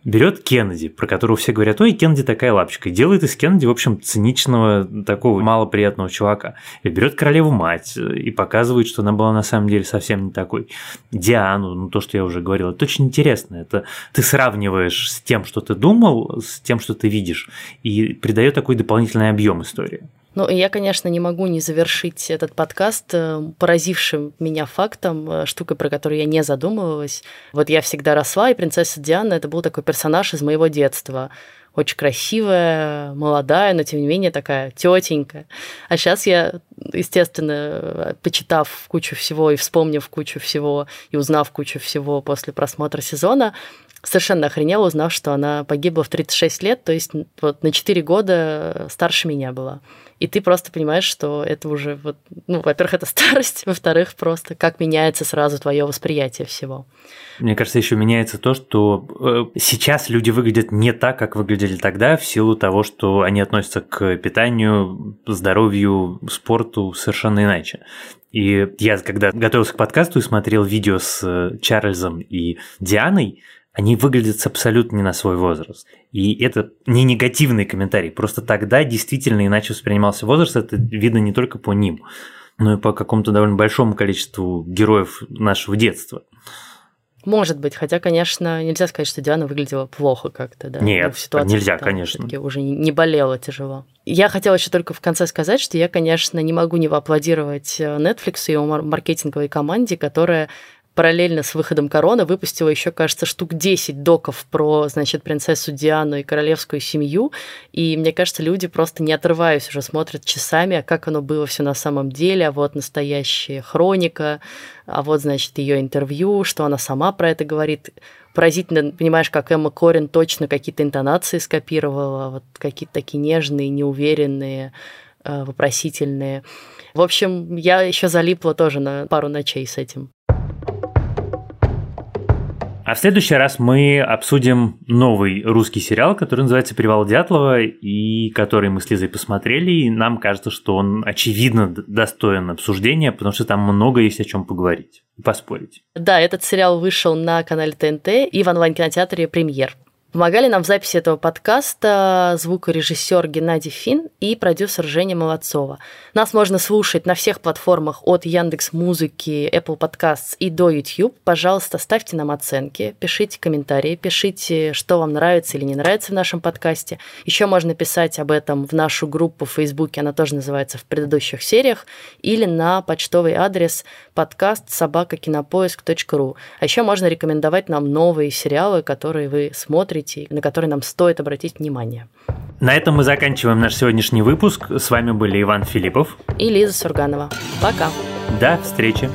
Speaker 2: берет Кеннеди, про которого все говорят, ой, Кеннеди такая лапочка, и делает из Кеннеди, в общем, циничного, такого малоприятного чувака. И берет королеву мать и показывает, что она была на самом деле совсем не такой. Диану, ну то, что я уже говорил, это очень интересно. Это ты сравниваешь с тем, что ты думал, с тем, что ты видишь, и придает такой дополнительный объем истории.
Speaker 1: Ну, я, конечно, не могу не завершить этот подкаст э, поразившим меня фактом, э, штукой, про которую я не задумывалась. Вот я всегда росла, и принцесса Диана – это был такой персонаж из моего детства очень красивая, молодая, но тем не менее такая тетенька. А сейчас я, естественно, почитав кучу всего и вспомнив кучу всего и узнав кучу всего после просмотра сезона, совершенно охренела, узнав, что она погибла в 36 лет, то есть вот на 4 года старше меня была. И ты просто понимаешь, что это уже вот, ну, во-первых, это старость, во-вторых, просто как меняется сразу твое восприятие всего.
Speaker 2: Мне кажется, еще меняется то, что э, сейчас люди выглядят не так, как выглядели тогда, в силу того, что они относятся к питанию, здоровью, спорту совершенно иначе. И я, когда готовился к подкасту и смотрел видео с Чарльзом и Дианой, они выглядят абсолютно не на свой возраст. И это не негативный комментарий, просто тогда действительно иначе воспринимался возраст, это видно не только по ним, но и по какому-то довольно большому количеству героев нашего детства.
Speaker 1: Может быть, хотя, конечно, нельзя сказать, что Диана выглядела плохо как-то, да.
Speaker 2: Нет, ну, нельзя, конечно.
Speaker 1: Уже не болело тяжело. Я хотела еще только в конце сказать, что я, конечно, не могу не поаплодировать э, Netflix и его маркетинговой команде, которая параллельно с выходом Корона выпустила еще, кажется, штук 10 доков про, значит, принцессу Диану и королевскую семью. И мне кажется, люди просто не отрываясь уже смотрят часами, а как оно было все на самом деле, а вот настоящая хроника, а вот, значит, ее интервью, что она сама про это говорит. Поразительно, понимаешь, как Эмма Корин точно какие-то интонации скопировала, вот какие-то такие нежные, неуверенные, э, вопросительные. В общем, я еще залипла тоже на пару ночей с этим.
Speaker 2: А в следующий раз мы обсудим новый русский сериал, который называется «Привал Дятлова», и который мы с Лизой посмотрели, и нам кажется, что он очевидно достоин обсуждения, потому что там много есть о чем поговорить поспорить.
Speaker 1: Да, этот сериал вышел на канале ТНТ и в онлайн-кинотеатре «Премьер». Помогали нам в записи этого подкаста звукорежиссер Геннадий Фин и продюсер Женя Молодцова. Нас можно слушать на всех платформах от Яндекс Музыки, Apple Podcasts и до YouTube. Пожалуйста, ставьте нам оценки, пишите комментарии, пишите, что вам нравится или не нравится в нашем подкасте. Еще можно писать об этом в нашу группу в Фейсбуке, она тоже называется в предыдущих сериях, или на почтовый адрес подкаст собакакинопоиск.ру. А еще можно рекомендовать нам новые сериалы, которые вы смотрите событий, на которые нам стоит обратить внимание.
Speaker 2: На этом мы заканчиваем наш сегодняшний выпуск. С вами были Иван Филиппов
Speaker 1: и Лиза Сурганова. Пока.
Speaker 2: До встречи.